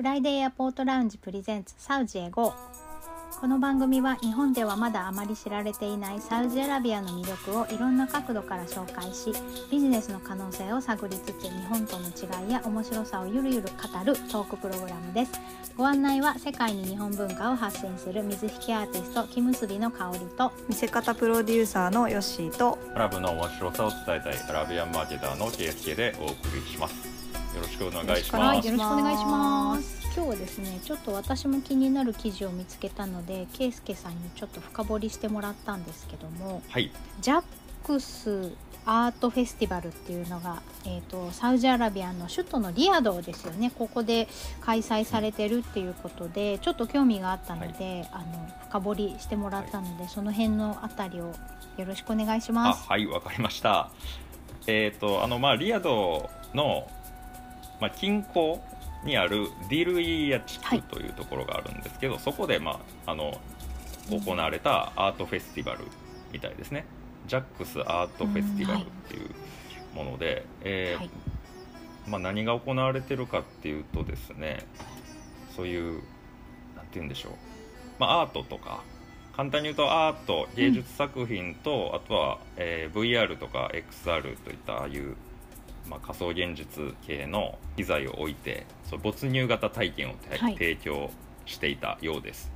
フライデーエアポートラウンジプレゼンツサウジへ GO この番組は日本ではまだあまり知られていないサウジアラビアの魅力をいろんな角度から紹介しビジネスの可能性を探りつつ日本との違いや面白さをゆるゆる語るトークプログラムです。ご案内は世界に日本文化を発信する水引アーティスト木結びの香りと見せ方プロデューサーのヨッシーとアラブの面白さを伝えたいアラビアンマーケターの KSK でお送りしますよろしくお願いします。よろしくお願いします。今日はですねちょっと私も気になる記事を見つけたのでケイスケさんにちょっと深掘りしてもらったんですけども、はい、ジャックスアートフェスティバルっていうのが、えーと、サウジアラビアの首都のリヤドですよね。ここで開催されてるっていうことでちょっと興味があったので、はい、あの深掘りしてもらったので、はい、その辺のあたりをよろしくお願いします。はいわかりました。えっ、ー、とあのまあリヤドのまあ、近郊にあるディルイヤ地区というところがあるんですけど、はい、そこで、まあ、あの行われたアートフェスティバルみたいですね、ジャックスアートフェスティバルっていうもので、えまあ、何が行われてるかっていうとですねそういうなんて言うんでしょう、まあ、アートとか簡単に言うとアート芸術作品と、うん、あとは、えー、VR とか XR といったああいうまあ、仮想現実系の機材を置いてそ没入型体験を、はい、提供していたようです。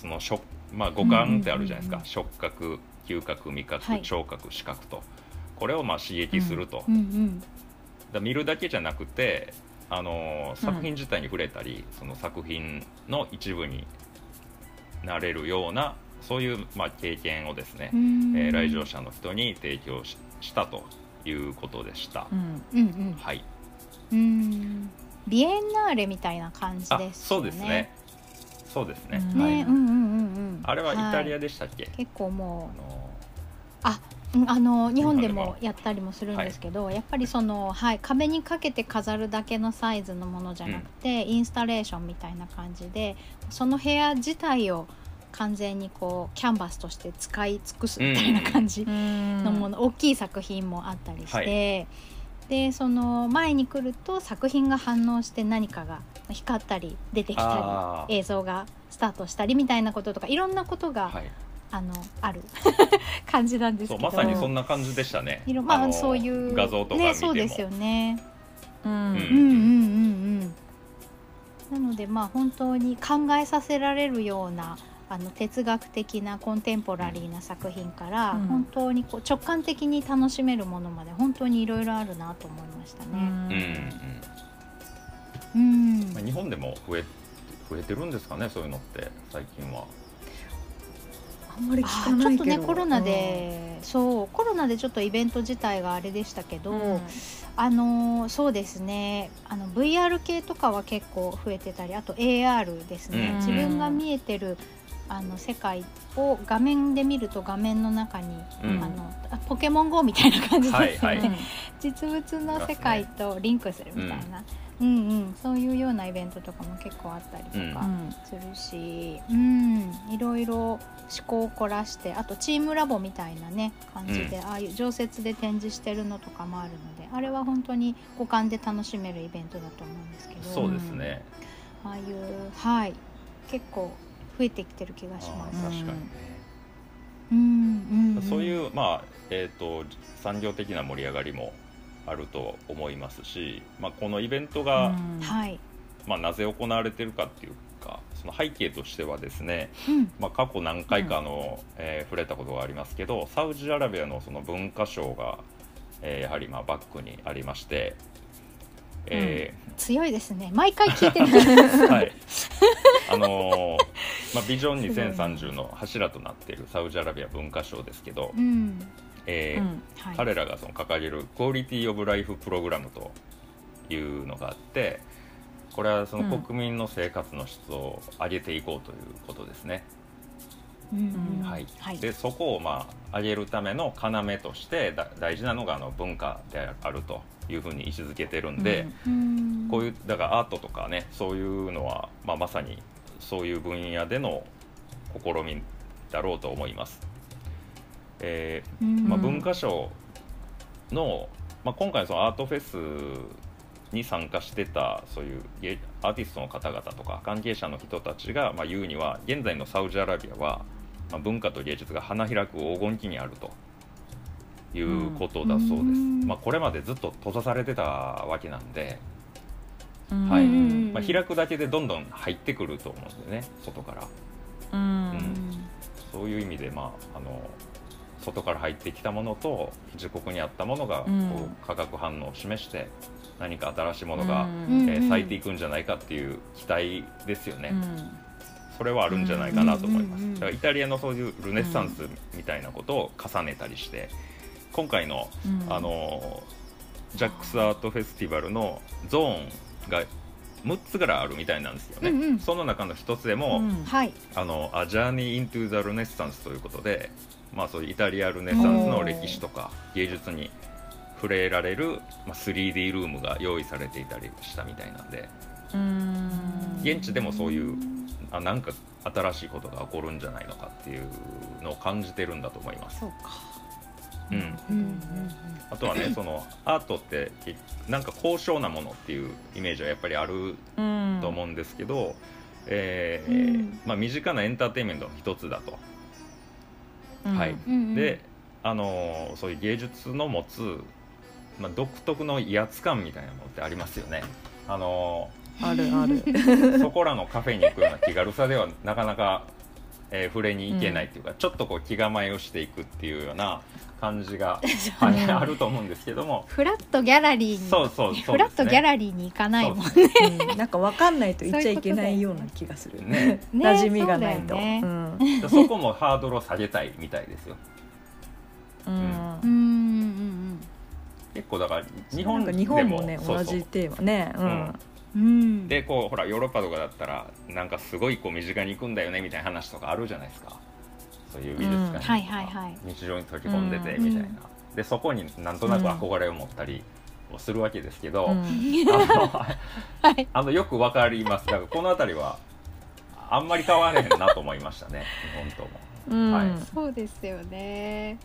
そのしょまあ、五感ってあるじゃないですか、触覚嗅覚味覚、聴覚視覚と。これをまあ刺激すると、うんうん、だ見るだけじゃなくてあの作品自体に触れたり、その作品の一部になれるようなそういう、まあ、経験をですね、えー、来場者の人に提供したということでした。うんうんうん、はい。うんビエンナーレみたいな感じです、ね、そうですね。そうですね。ね、はい、うんうんうんうん。あれはイタリアでしたっけ？はい、結構もうああの日本でもやったりもするんですけど、はい、やっぱりその、はい、壁にかけて飾るだけのサイズのものじゃなくて、うん、インスタレーションみたいな感じでその部屋自体を完全にこうキャンバスとして使い尽くすみたいな感じのもの、大きい作品もあったりして、はい、でその前に来ると作品が反応して何かが光ったり出てきたり映像がスタートしたりみたいなこととかいろんなことが、はい、あのある 感じなんですけど。まさにそんな感じでしたね。まあ、そういう画像とかね、そうですよね。うん、うんうんうんうん。なのでまあ本当に考えさせられるようなあの哲学的なコンテンポラリーな作品から、うん、本当にこう直感的に楽しめるものまで本当にいろいろあるなと思いましたね。うん、うん。まあ、日本でも増え増えてるんですかねそういうのって最近は。あんまり聞かないちょっとねコロナで、そうコロナでちょっとイベント自体があれでしたけど、うん、あのそうですね。あの VR 系とかは結構増えてたりあと AR ですね、うん、自分が見えてるあの世界を画面で見ると画面の中に、うん、あのポケモン GO みたいな感じですよね、はいはい、実物の世界とリンクするみたいな、うん、うんうん。そういうようなイベントとかも結構あったりとかするし、うん、うん、いろいろ思考を凝らしてあとチームラボみたいなね感じで、ああいう常設で展示してるのとかもあるのであれは本当に五感で楽しめるイベントだと思うんですけど。そうですね、ああいうはい。結構増えてきてる気がします。確かにうん、うん、そういう、まあえーと、産業的な盛り上がりもあると思いますし、まあ、このイベントが、はい。まあ、なぜ行われてるかっていうかその背景としてはですね、うん、まあ、過去何回かの、うん、えー、触れたことがありますけどサウジアラビアのその文化省が、えー、やはりまあバックにありまして、えー、うん、強いですね。毎回聞いてる。はいあのー、まあ、ビジョン2030の柱となっているサウジアラビア文化省ですけど、うん、えーうんはい、彼らがその掲げるクオリティ・オブ・ライフ・プログラムというのがあってこれはその国民の生活の質を上げていこうということですね。うんはい、でそこをまあ上げるための要として大事なのがあの文化であるというふうに位置づけてるんで、うん、こういうだからアートとかねそういうのは、まあ、まさにそういう分野での試みだろうと思います。えーまあ、文化省の、まあ、今回そのアートフェスに参加してたそういう芸アーティストの方々とか関係者の人たちが、まあ、言うには現在のサウジアラビアは、まあ、文化と芸術が花開く黄金期にあると。いうことだそうです、うん。まあ、これまでずっと閉ざされてたわけなんで、うん。はいうんまあ、開くだけでどんどん入ってくると思うんでね外から。うん。うん。そういう意味で、まあ、あの外から入ってきたものと自国にあったものがこうん。う化学反応を示して何か新しいものが、うんえー咲いていくんじゃないかっていう期待ですよね、うん。それはあるんじゃないかなと思います、うんだからイタリアのそういうルネッサンスみたいなことを重ねたりして今回のうん。あのジャックスアートフェスティバルのゾーンが6つぐらいあるみたいなんですよね、うんうん。その中の一つでも、うん。はい。あの「A Journey into the Renaissance」ということで、まあ、そういうイタリアルネッサンスの歴史とか芸術に触れられる、まあ、3D ルームが用意されていたりしたみたいなんで。うん。現地でもそういうあなんか新しいことが起こるんじゃないのかっていうのを感じてるんだと思います。そうかうん、うんうんあとはねそのアートってなんか高尚なものっていうイメージはやっぱりあるうんと思うんですけど、えーうん。まあ、身近なエンターテインメントの一つだと。はい。うんうん。で、あのーそういう芸術の持つ、まあ、独特の威圧感みたいなものってありますよね。あのあるある。ー そこらのカフェに行くような気軽さではなかなか、えー触れに行けないっていうか、ちょっとこう気構えをしていくっていうような感じが、はいうんあると思うんですけども。フラットギャラリーにそうそうね。フラットギャラリーに行かないもんそううん。なんかわかんないと言っちゃいけないような気がする。ね。ね。馴染みがないと。そうだよね。うん。でそこもハードルを下げたいみたいですようん。うん。うんうん結構だから日日本でも本日本もねそうそう。同じテーマね。うん。うん。うん。でこうほらヨーロッパとかだったらなんかすごいこう身近に行くんだよねみたいな話とかあるじゃないですかそういう美術館にとか、はいはいはい。日常に溶け込んでてうん。みたいな、でそこになんとなく憧れを持ったりをするわけですけど、うん。あの はい。あのよくわかります。だからこの辺りはあんまり変われへんなと思いましたね 日本とも。うん。はい。そうですよね。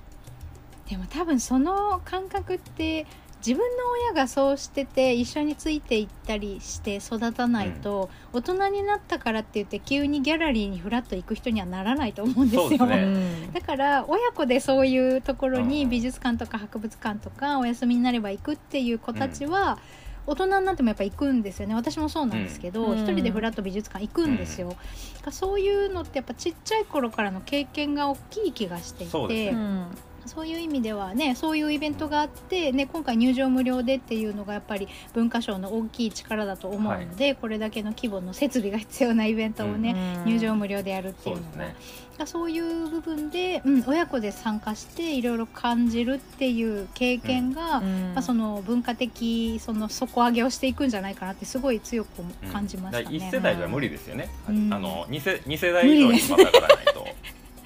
でも多分その感覚って自分の親がそうしてて一緒についていったりして育たないと、大人になったからって言って急にギャラリーにフラッと行く人にはならないと思うんですよ。ね。うん。だから親子でそういうところうん。に美術館とか博物館とかお休みになれば行くっていう子たちは、大人になってもやっぱ行くんですよね。私もそうなんですけど、うん。一人でフラット美術館行くんですよ、だからそういうのってやっぱちっちゃい頃からの経験が大きい気がしていてそうですね。うんそういう意味ではねそういうイベントがあって、ね、今回入場無料でっていうのがやっぱり文化省の大きい力だと思うので、これだけの規模の設備が必要なイベントをね、うん入場無料でやるっていうのがそうですね。そういう部分で、うん、親子で参加していろいろ感じるっていう経験が、うんまあ、その文化的その底上げをしていくんじゃないかなってすごい強く感じましたね。世代じゃ無理ですよね、うん。あの二世二世代以上にまたがらないと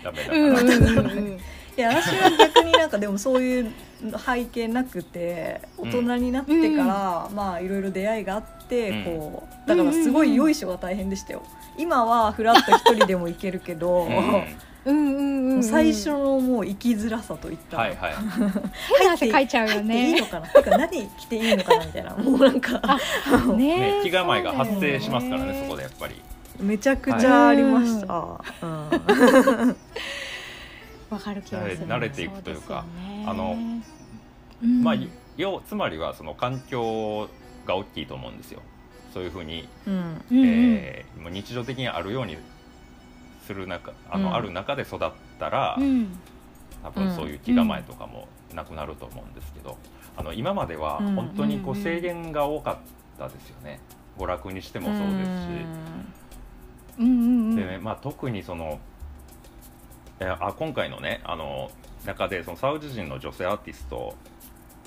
ダメだから、うん。うんうんうん。いや私はもそういう背景なくて大人になってから、まあいろいろ出会いがあって、うん。こうだからすごいよいしょが大変でしたよ。今はフラッと一人でも行けるけど、うん。うんうんうん最初のもう生きづらさといったら、はいはい。変な汗かいちゃうよ入っていいねの。かな？てか何着ていいのかな？みたいな。もうなんか。ねね、気構えが発生しますからねそこでやっぱり。めちゃくちゃありました、うん。わ かる気がする。慣れていくというかあの、うん。まあ要つまりはその環境が大きいと思うんですよ。そういうふうに、うん。えーもう日常的にあるようにする中あの、うん。ある中で育ったら、うん。多分そういう気構えとかもなくなると思うんですけど、あの今まではうん本当にこううん制限が多かったですよね。娯楽にしてもそうですし。でねまあ、特にそのえあ今回のねあの中でそのサウジ人の女性アーティスト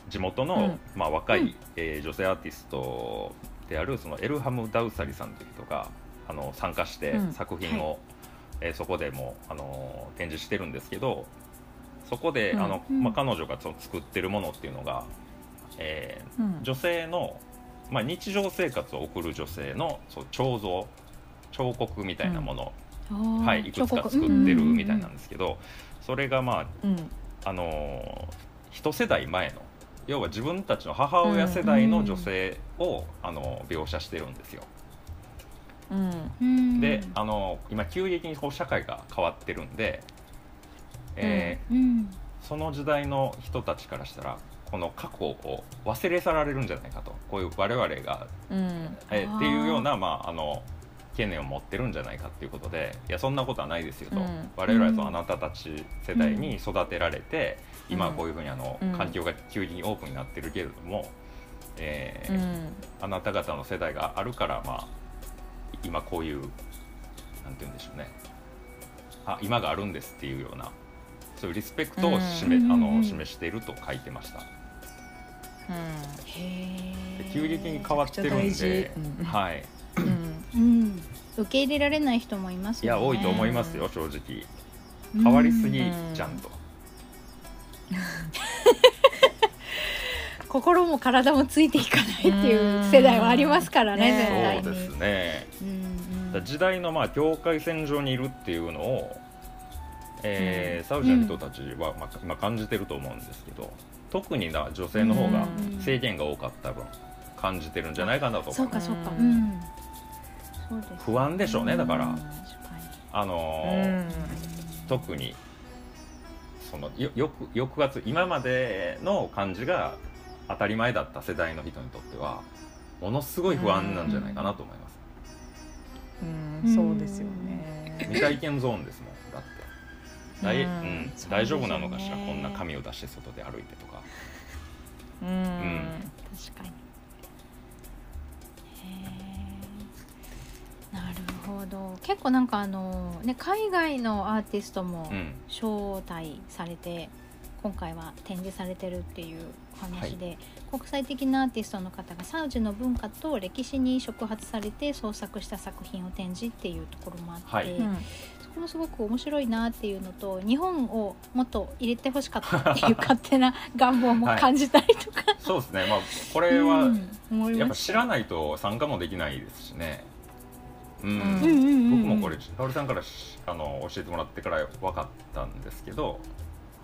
地元の、うん。まあ、若い、うん。えー女性アーティストであるそのエルハム・ダウサリさんという人があの参加してうん。作品を、えーそこでもあの展示してるんですけどそこで、うん。あのうん。まあ、彼女がその作ってるものっていうのが、え女性の、まあ、日常生活を送る女性のそう彫像彫刻みたいなもの、ははい、いくつか作ってるみたいなんですけど、それがまあ、うん。あのー一世代前の要は自分たちの母親世代の女性を、あの描写してるんですよ。うん。うん。であの今急激にこう社会が変わってるんで、えーうん。その時代の人たちからしたらこの過去を忘れ去られるんじゃないかとこういう我々が、うん。えあーっていうような、まあ、あの懸念を持ってるんじゃないかっていうことでいやそんなことはないですよと、うん。我々はそのあなたたち世代に育てられて、うん。今はこういうふうにあの、うん。環境が急激にオープンになってるけれども、えーうん。あなた方の世代があるから、まあ、今こういうなんて言うんでしょうね。あ今があるんですっていうようなそういうリスペクトを示,、あうん。うんうん。の示していると書いてました。へえで急激に変わってるんではい、うん。うん受け入れられない人もいますよね。いや多いと思いますよ正直。うん。変わりすぎじゃんと、心も体もついていかないっていう世代はありますからねうん。絶対に。そうですね。うんうん。だから時代のまあ境界線上にいるっていうのを、えーサウジの人たちはまあ今感じてると思うんですけど特にな女性の方がうん。制限が多かった分感じてるんじゃないかなと思いますそうかそうか。ううん不安でしょうねだから。あのー特にそのよ抑圧今までの感じが当たり前だった世代の人にとってはものすごい不安なんじゃないかなと思います、うん。そうですよね。未体験ゾーンですもん。だって。大,、ううん。大丈夫なのかしら、こんな髪を出して外で歩いてとか。うん。確かになるほど。結構なんかあのね海外のアーティストもうん招待されて今回は展示されてるっていうお話で、国際的なアーティストの方がサウジの文化と歴史に触発されて創作した作品を展示っていうところもあって、はい。うん。そこもすごく面白いなっていうのと日本をもっと入れてほしかったっていう勝手な願望も感じたりとか、そうですね。まあこれはやっぱ知らないと参加もできないですしね僕もこれ香織さんからしあの教えてもらってから分かったんですけど、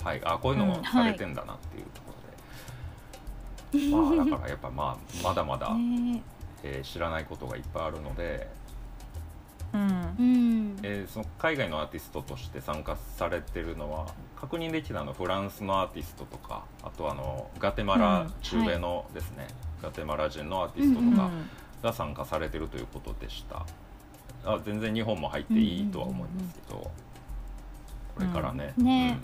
はい、あこういうのうん。もされてんだなっていうところで、まあ だからやっぱまあまだまだ、ね。えー知らないことがいっぱいあるので、うん。うん。えーその海外のアーティストとして参加されてるのは確認できたのはフランスのアーティストとかあとあのガテマラうん。中米のですね、ガテマラ人のアーティストとかが参加されてるということでした。あ全然日本も入っていいとは思いますけど、これからね。うん。ね。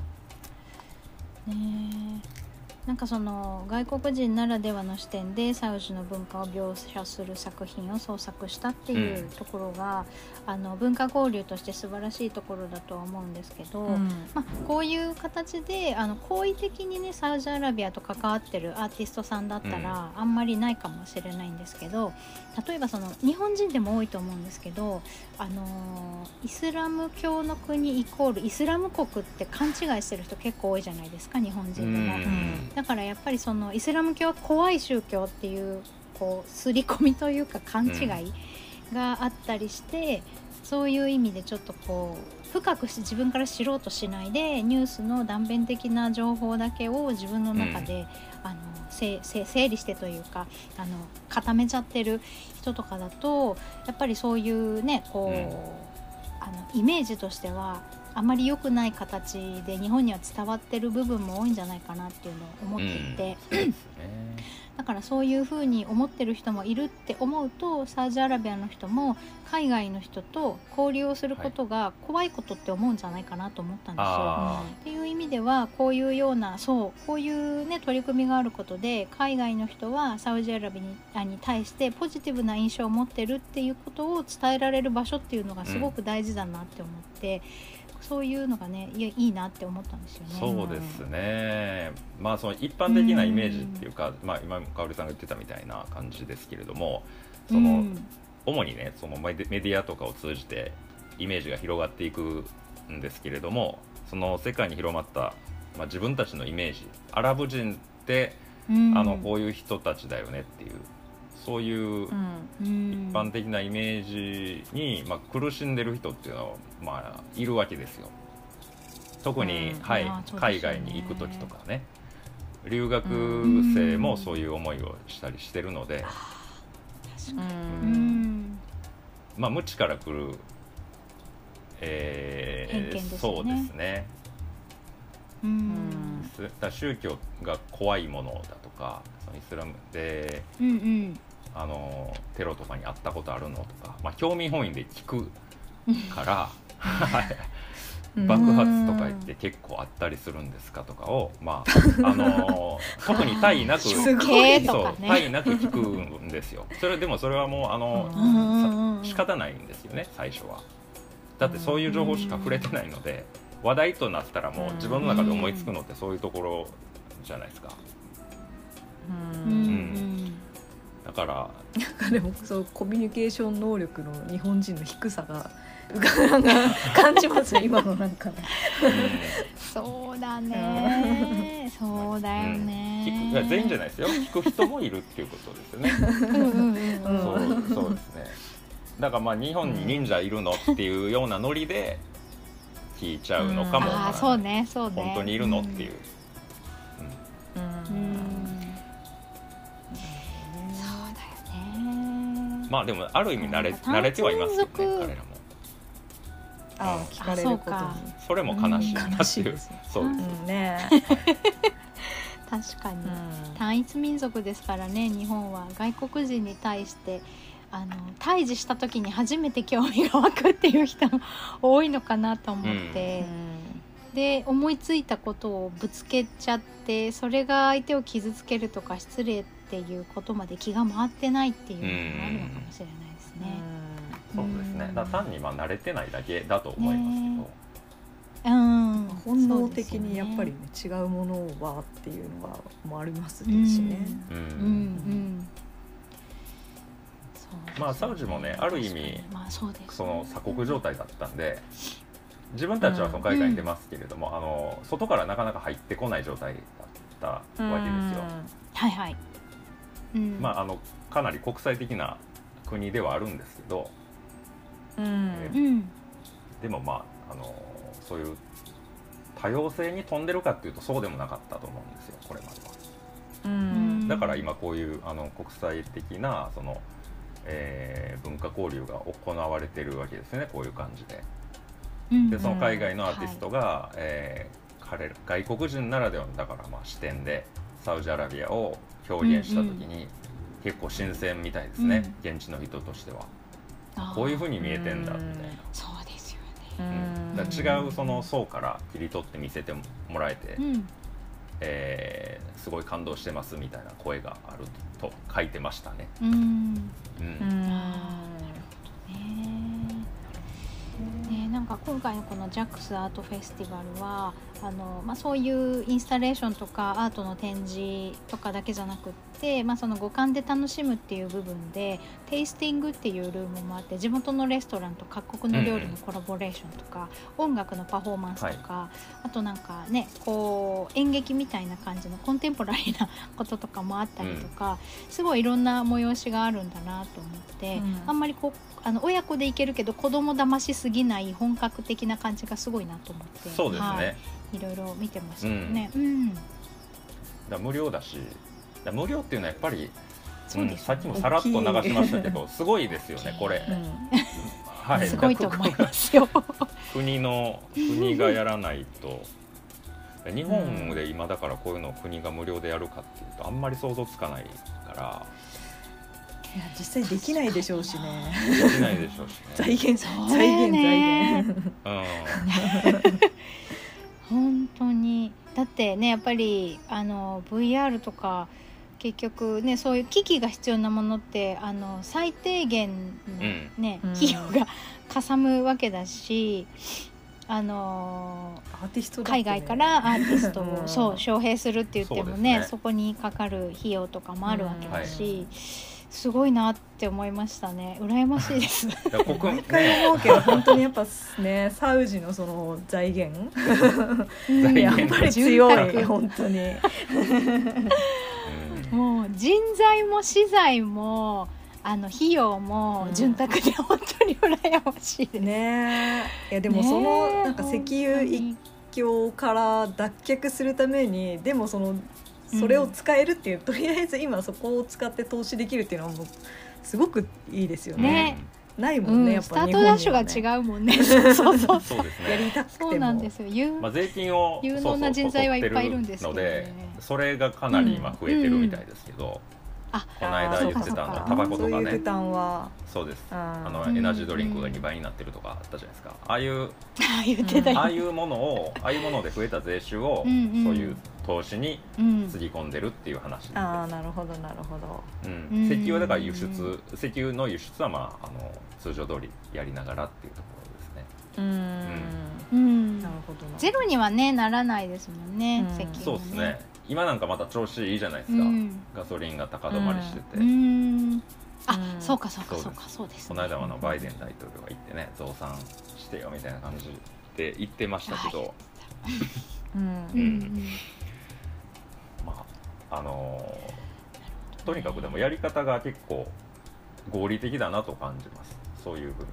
ねえなんかその外国人ならではの視点でサウジの文化を描写する作品を創作したっていうところが、あの文化交流として素晴らしいところだとは思うんですけど、うん。まあ、こういう形であの好意的にねサウジアラビアと関わってるアーティストさんだったら、あんまりないかもしれないんですけど例えばその日本人でも多いと思うんですけど、あのーイスラム教の国イコールイスラム国って勘違いしてる人結構多いじゃないですか日本人でうも。んだからやっぱりそのイスラム教は怖い宗教っていうこう刷り込みというか勘違いがあったりして、そういう意味でちょっとこう深くし自分から知ろうとしないでニュースの断片的な情報だけを自分の中で、あのせせ整理してというかあの固めちゃってる人とかだとやっぱりそういうねこう、うん。あのイメージとしてはあまり良くない形で日本には伝わってる部分も多いんじゃないかなっていうのを思っていて、そうですね。だからそういうふうに思ってる人もいるって思うとサウジアラビアの人も海外の人と交流をすることが怖いことって思うんじゃないかなと思ったんですよ。あっていう意味ではこういうようなそうこういうね取り組みがあることで海外の人はサウジアラビアに対してポジティブな印象を持ってるっていうことを伝えられる場所っていうのがすごく大事だなって思って、そういうのがねいやいいなって思ったんですよね。そうですね、まあその一般的なイメージっていうか、まあ、今香織さんが言ってたみたいな感じですけれどもその、うん主にねそのメデメディアとかを通じてイメージが広がっていくんですけれどもその世界に広まった、まあ、自分たちのイメージアラブ人って、うん。あのこういう人たちだよねっていうそういう一般的なイメージに、まあ、苦しんでる人っていうのは、まあ、いるわけですよ。特に、うん。はいね。海外に行く時とかね。留学生もそういう思いをしたりしてるので、まあ無知から来る、えー偏見ですそうですね。ううん。だ宗教が怖いものだとかそのイスラムでうんうんあのテロとかにあったことあるのとか、まあ、興味本位で聞くからうん。爆発とか言って結構あったりするんですかとかを、まああの 特に大なくすごい処刑とそうかね大なく聞くんですよ。それでもそれはもうあの、仕方ないんですよね最初は。だってそういう情報しか触れてないので話題となったらもう自分の中で思いつくのってそういうところじゃないですか。ううん。んだから。なんかでもそうコミュニケーション能力の日本人の低さが感じますね今のなんか。ねそうだね。そうだようん。ね聞く全員じゃないですよ。聞く人もいるっていうことですよね。うんうんうんうん。そうそうですね。だからまあ日本に忍者いるのっていうようなノリで聞いちゃうのかもわからない。ああそうねそうね。本当にいるのっていう、うんまあでもある意味慣れ慣れてはいますよね彼らも。ああ聞かれることあそうかに。それも悲しい。な悲っていうしいですねそうです。うんね。確かに、うん。単一民族ですからね日本は外国人に対してあの対峙した時に初めて興味が湧くっていう人も多いのかなと思って、で思いついたことをぶつけちゃってそれが相手を傷つけるとか失礼っていうことまで気が回ってないっていうのがあるのかもしれないですね。そうですね。だ単にまあ慣れてないだけだと思いますけど、うん、本能的にやっぱり、ね、違うものはっていうのがもありますしね。うん。うん。うまあサウジもねある意味まあそうですね。その鎖国状態だったんで自分たちはその海外に出ますけれども、あの外からなかなか入ってこない状態だったわけですよ。はいはい、うん、まああのかなり国際的な国ではあるんですけどうん。うん。でもまああのそういう多様性に富んでるかっていうとそうでもなかったと思うんですよこれまでは。うん。だから今こういうあの国際的なその、えー文化交流が行われてるわけですねこういう感じで。うん。でその海外のアーティストが、えー彼ら外国人ならではのだからまあ視点でサウジアラビアを表現した時に、結構新鮮みたいですね、現地の人としては。こういうふうに見えてんだみたいな。そうですようね、うん。だ違うその層から切り取って見せてもらえて、うん、えーすごい感動してますみたいな声があると書いてましたね。うん。うんなんか今回のこの JAX アートフェスティバルはあの、まあ、そういうインスタレーションとかアートの展示とかだけじゃなくって、まあ、その五感で楽しむっていう部分でテイスティングっていうルームもあって地元のレストランと各国の料理のコラボレーションとか、音楽のパフォーマンスとか、あとなんかねこう演劇みたいな感じのコンテンポラリーなこととかもあったりとか、すごいいろんな催しがあるんだなと思って、うん。あんまりこうあの親子で行けるけど子供騙しすぎない本格的な感じがすごいなと思って。そうですね、はい、いろいろ見てましたよね。うん。だから無料だしだ無料っていうのはやっぱりそうですんさっきもさらっと流しましたけどすごいですよねこれ、はい、すごいと思いますよ。国の国がやらないと。日本で今だからこういうのを国が無料でやるかっていうとあんまり想像つかないからいや実際できないでしょうしね。できないでしょうし財ね。源そう財源財ね源。うん。本当に。だってねやっぱりあの VR とか結局ねそういう機器が必要なものってあの最低限の、ねうん。費用がかさむわけだしあのアーティストだってね。海外からアーティストを、うん。そう招聘するって言ってもねね。そこにかかる費用とかもあるわけだし、うんすごいなって思いましたね。羨ましいです。だから国毎回思うけど本当にやっぱね サウジのその財源。やっぱり強潤沢い本当に。うん。もう人材も資材もあの費用もうん。潤沢で本当に羨ましいです。ねえ。いやでもそのなんか石油一強から脱却するためにでもそのそれを使えるっていう、とりあえず今そこを使って投資できるっていうのはもうすごくいいですよね。ね。ないもうん。ん、ね、やっスタートダッシュが違うもんね。そうそうう。んそうやりねたくても。そうなんですよまあ、税金を有能な人材はいっぱいいるんですのでそれがかなり今増えてるみたいですけど、あこの間言ってたのあーそうか。そうかタバコとかね。そうです。ああのうんエナジードリンクが2倍になってるとかあったじゃないですか。ああいう ああいうものをああいうもので増えた税収をうんうん。そういう投資にうん。つぎ込んでるっていう話です、ああなるほどなるほど。うん。うん。石油はだから輸出石油の輸出はまああの通常通りやりながらっていうところですね。うん。うん。なるほどなゼロにはねならないですもんね、うん。石油もそうですね。今なんかまた調子いいじゃないですか、うん。ガソリンが高止まりしてて、うん。あ、うん。そうかそうかそうですそうかそうです、この間はあのバイデン大統領が行ってね増産してよみたいな感じで言ってましたけど、うんうん。うん。まああのーとにかくでもやり方が結構合理的だなと感じます。そういうふうに、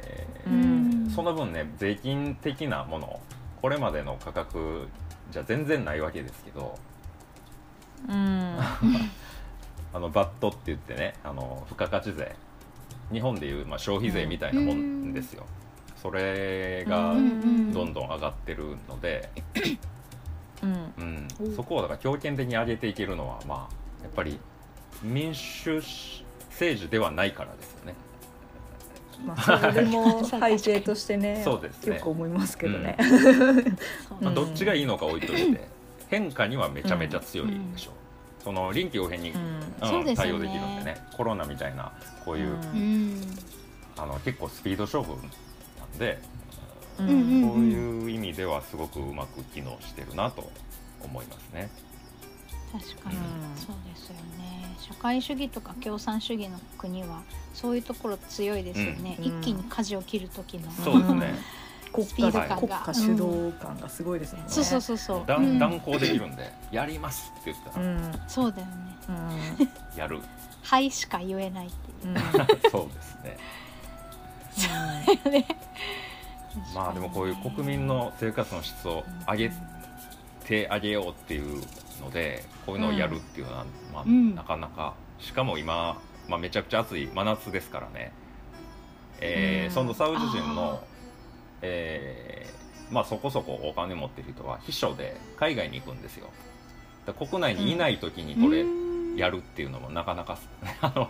えーうん。その分ね税金的なものこれまでの価格じゃ全然ないわけですけどうん。あのバットって言ってねあの付加価値税。日本でいう、まあ、消費税みたいなもんですよ、それがうんどんどん上がってるので、うんうん、そこをだから強権的に上げていけるのはまあやっぱり民主政治ではないからですよね。まあそれも背景としてね そうですね。よく思いますけどね、まあ、うん。どっちがいいのか置いといて、変化にはめちゃめちゃ強いでしょう、その臨機応変に、うん。対応できるんでね。コロナみたいなこういう、あの結構スピード勝負なんで、そういう意味ではすごくうまく機能してるなと思いますね。確かに、うん。そうですよね。社会主義とか共産主義の国はそういうところ強いですよね、うん。一気に舵を切る時の、そうですね、国スピード家感が。国家主導感がすごいですもんね、そうそうそうそう、だうん。断行できるんで、やりますって言ったら、うん。そうだよね。うん。やる。はいしか言えないっていう。うん。そうですねまあでもこういう国民の生活の質を上げてあげようっていうのでこういうのをやるっていうのは、まあ、うん。なかなかしかも今、まあ、めちゃくちゃ暑い真夏ですからね、えーうん。そのサウジ人の、えーまあ、そこそこお金持ってる人は秘書で海外に行くんですよ。国内にいない時にこれうん。やるっていうのもなかなか あの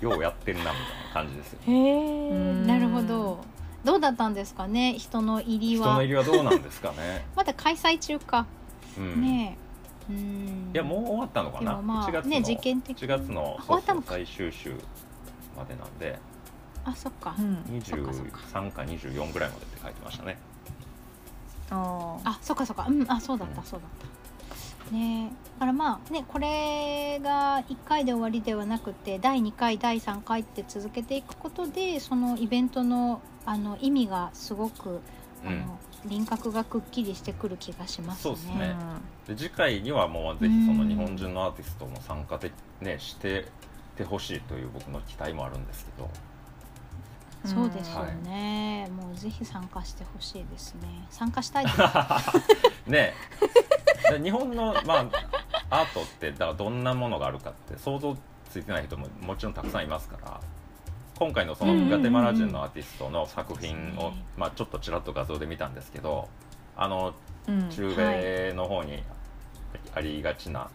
ようやってるなみたいな感じですよ。へえうん。なるほど。どうだったんですかね？人の入りは。人の入りはどうなんですかね、まだ開催中か、うん。ねえ。うん。いやもう終わったのかな、まあ1月の、ね事件的1月のあ終わったのか。最終週までなんで。あそっか、うん。そっかそっか23か24ぐらいまでって書いてましたね。ああそっかそっか。うんあそうだったそうだったね。だからまあねこれが1回で終わりではなくて第2回第3回って続けていくことでそのイベントのあの意味がすごくあの、うん。輪郭がくっきりしてくる気がしますね。そうですあね。で次回にはもうぜひその日本人のアーティストも参加で、ね、しててほしいという僕の期待もあるんですけどそうですよね、もうぜひ参加してほしいですね。参加したいです。ね。で日本の、まあ、アートってだからどんなものがあるかって想像ついてない人ももちろんたくさんいますから今回のそのガテマラ人のアーティストの作品をまあ、ちょっとちらっと画像で見たんですけどあのうん。中米の方にありがちな、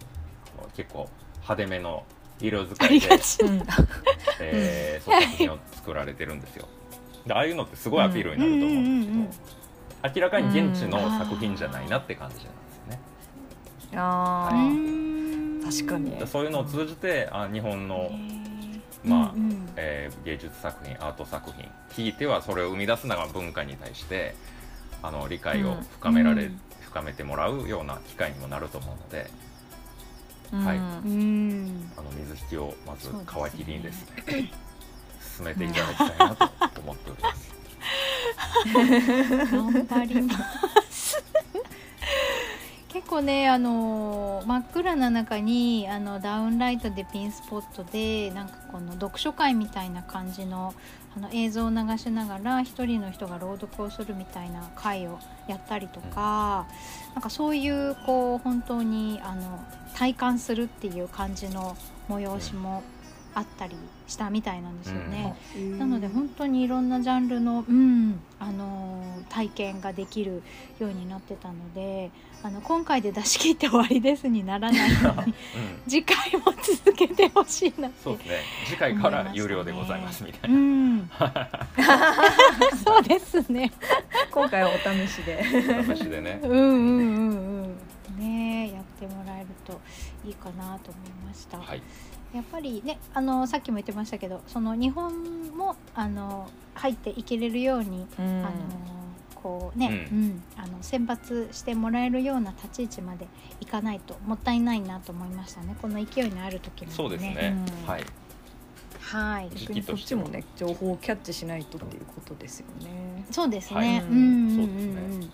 結構派手めの色使あいでりがちうんえーそういう作品を作られてるんですよ。でああいうのってすごいアピールになると思うんですけど、明らかに現地の作品じゃないなって感じなんですよね、あうー。ん。確かに。でそういうのを通じてあ日本の、まあうんうん。えー芸術作品アート作品聞いてはそれを生み出すのが文化に対してあの理解を深められ、うん。深めてもらうような機会にもなると思うのではい。あの水引きをまず皮切りにですね 進めていただきたいなと思っております。頑張ります結構ねあの真っ暗な中にあのダウンライトでピンスポットでなんかこの読書会みたいな感じのあの映像を流しながら一人の人が朗読をするみたいな会をやったりとか、なんかそういうこう本当にあの体感するっていう感じの催しもあったりしたみたいなんですよね。なので本当にいろんなジャンルの、うんあのー体験ができるようになってたのであの今回で出し切って終わりですにならないようにうん。次回も続けてほしいなってそうですね。次回から有料でございますみたいうな、ん。そうですね。今回はお試しで。話でね。うんうんうんうん。ねやってもらえるといいかなと思いました、はいやっぱりねあのさっきも言ってましたけどその日本もあの入っていけれるように、うん。あのこうね、ううん。あの選抜してもらえるような立ち位置までいかないともったいないなと思いましたね。この勢いのある時までそうですね、うん。はい。はい。時逆にこっちもね情報をキャッチしないとっていうことですよね。そうですね、はい。うんうんうんうん。そうですね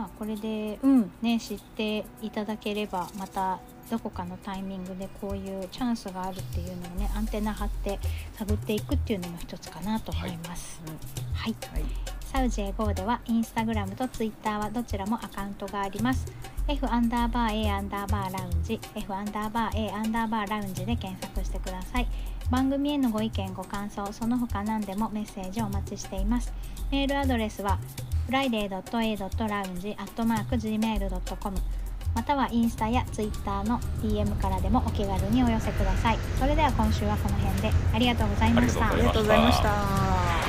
まあこれでうんね知っていただければまたどこかのタイミングでこういうチャンスがあるっていうのをねアンテナ張って探っていくっていうのも一つかなと思います。はいはい。サウジエゴーではインスタグラムとツイッターはどちらもアカウントがあります。F アンダーバー A アンダーバーラウンジ F アンダーバー A アンダーバーラウンジで検索してください。番組へのご意見ご感想その他何でもメッセージをお待ちしています。メールアドレスは friday.a.lounge.gmail.com またはインスタやツイッターの DM からでもお気軽にお寄せください。それでは今週はこの辺でありがとうございましたありがとうございましたありがとうございました。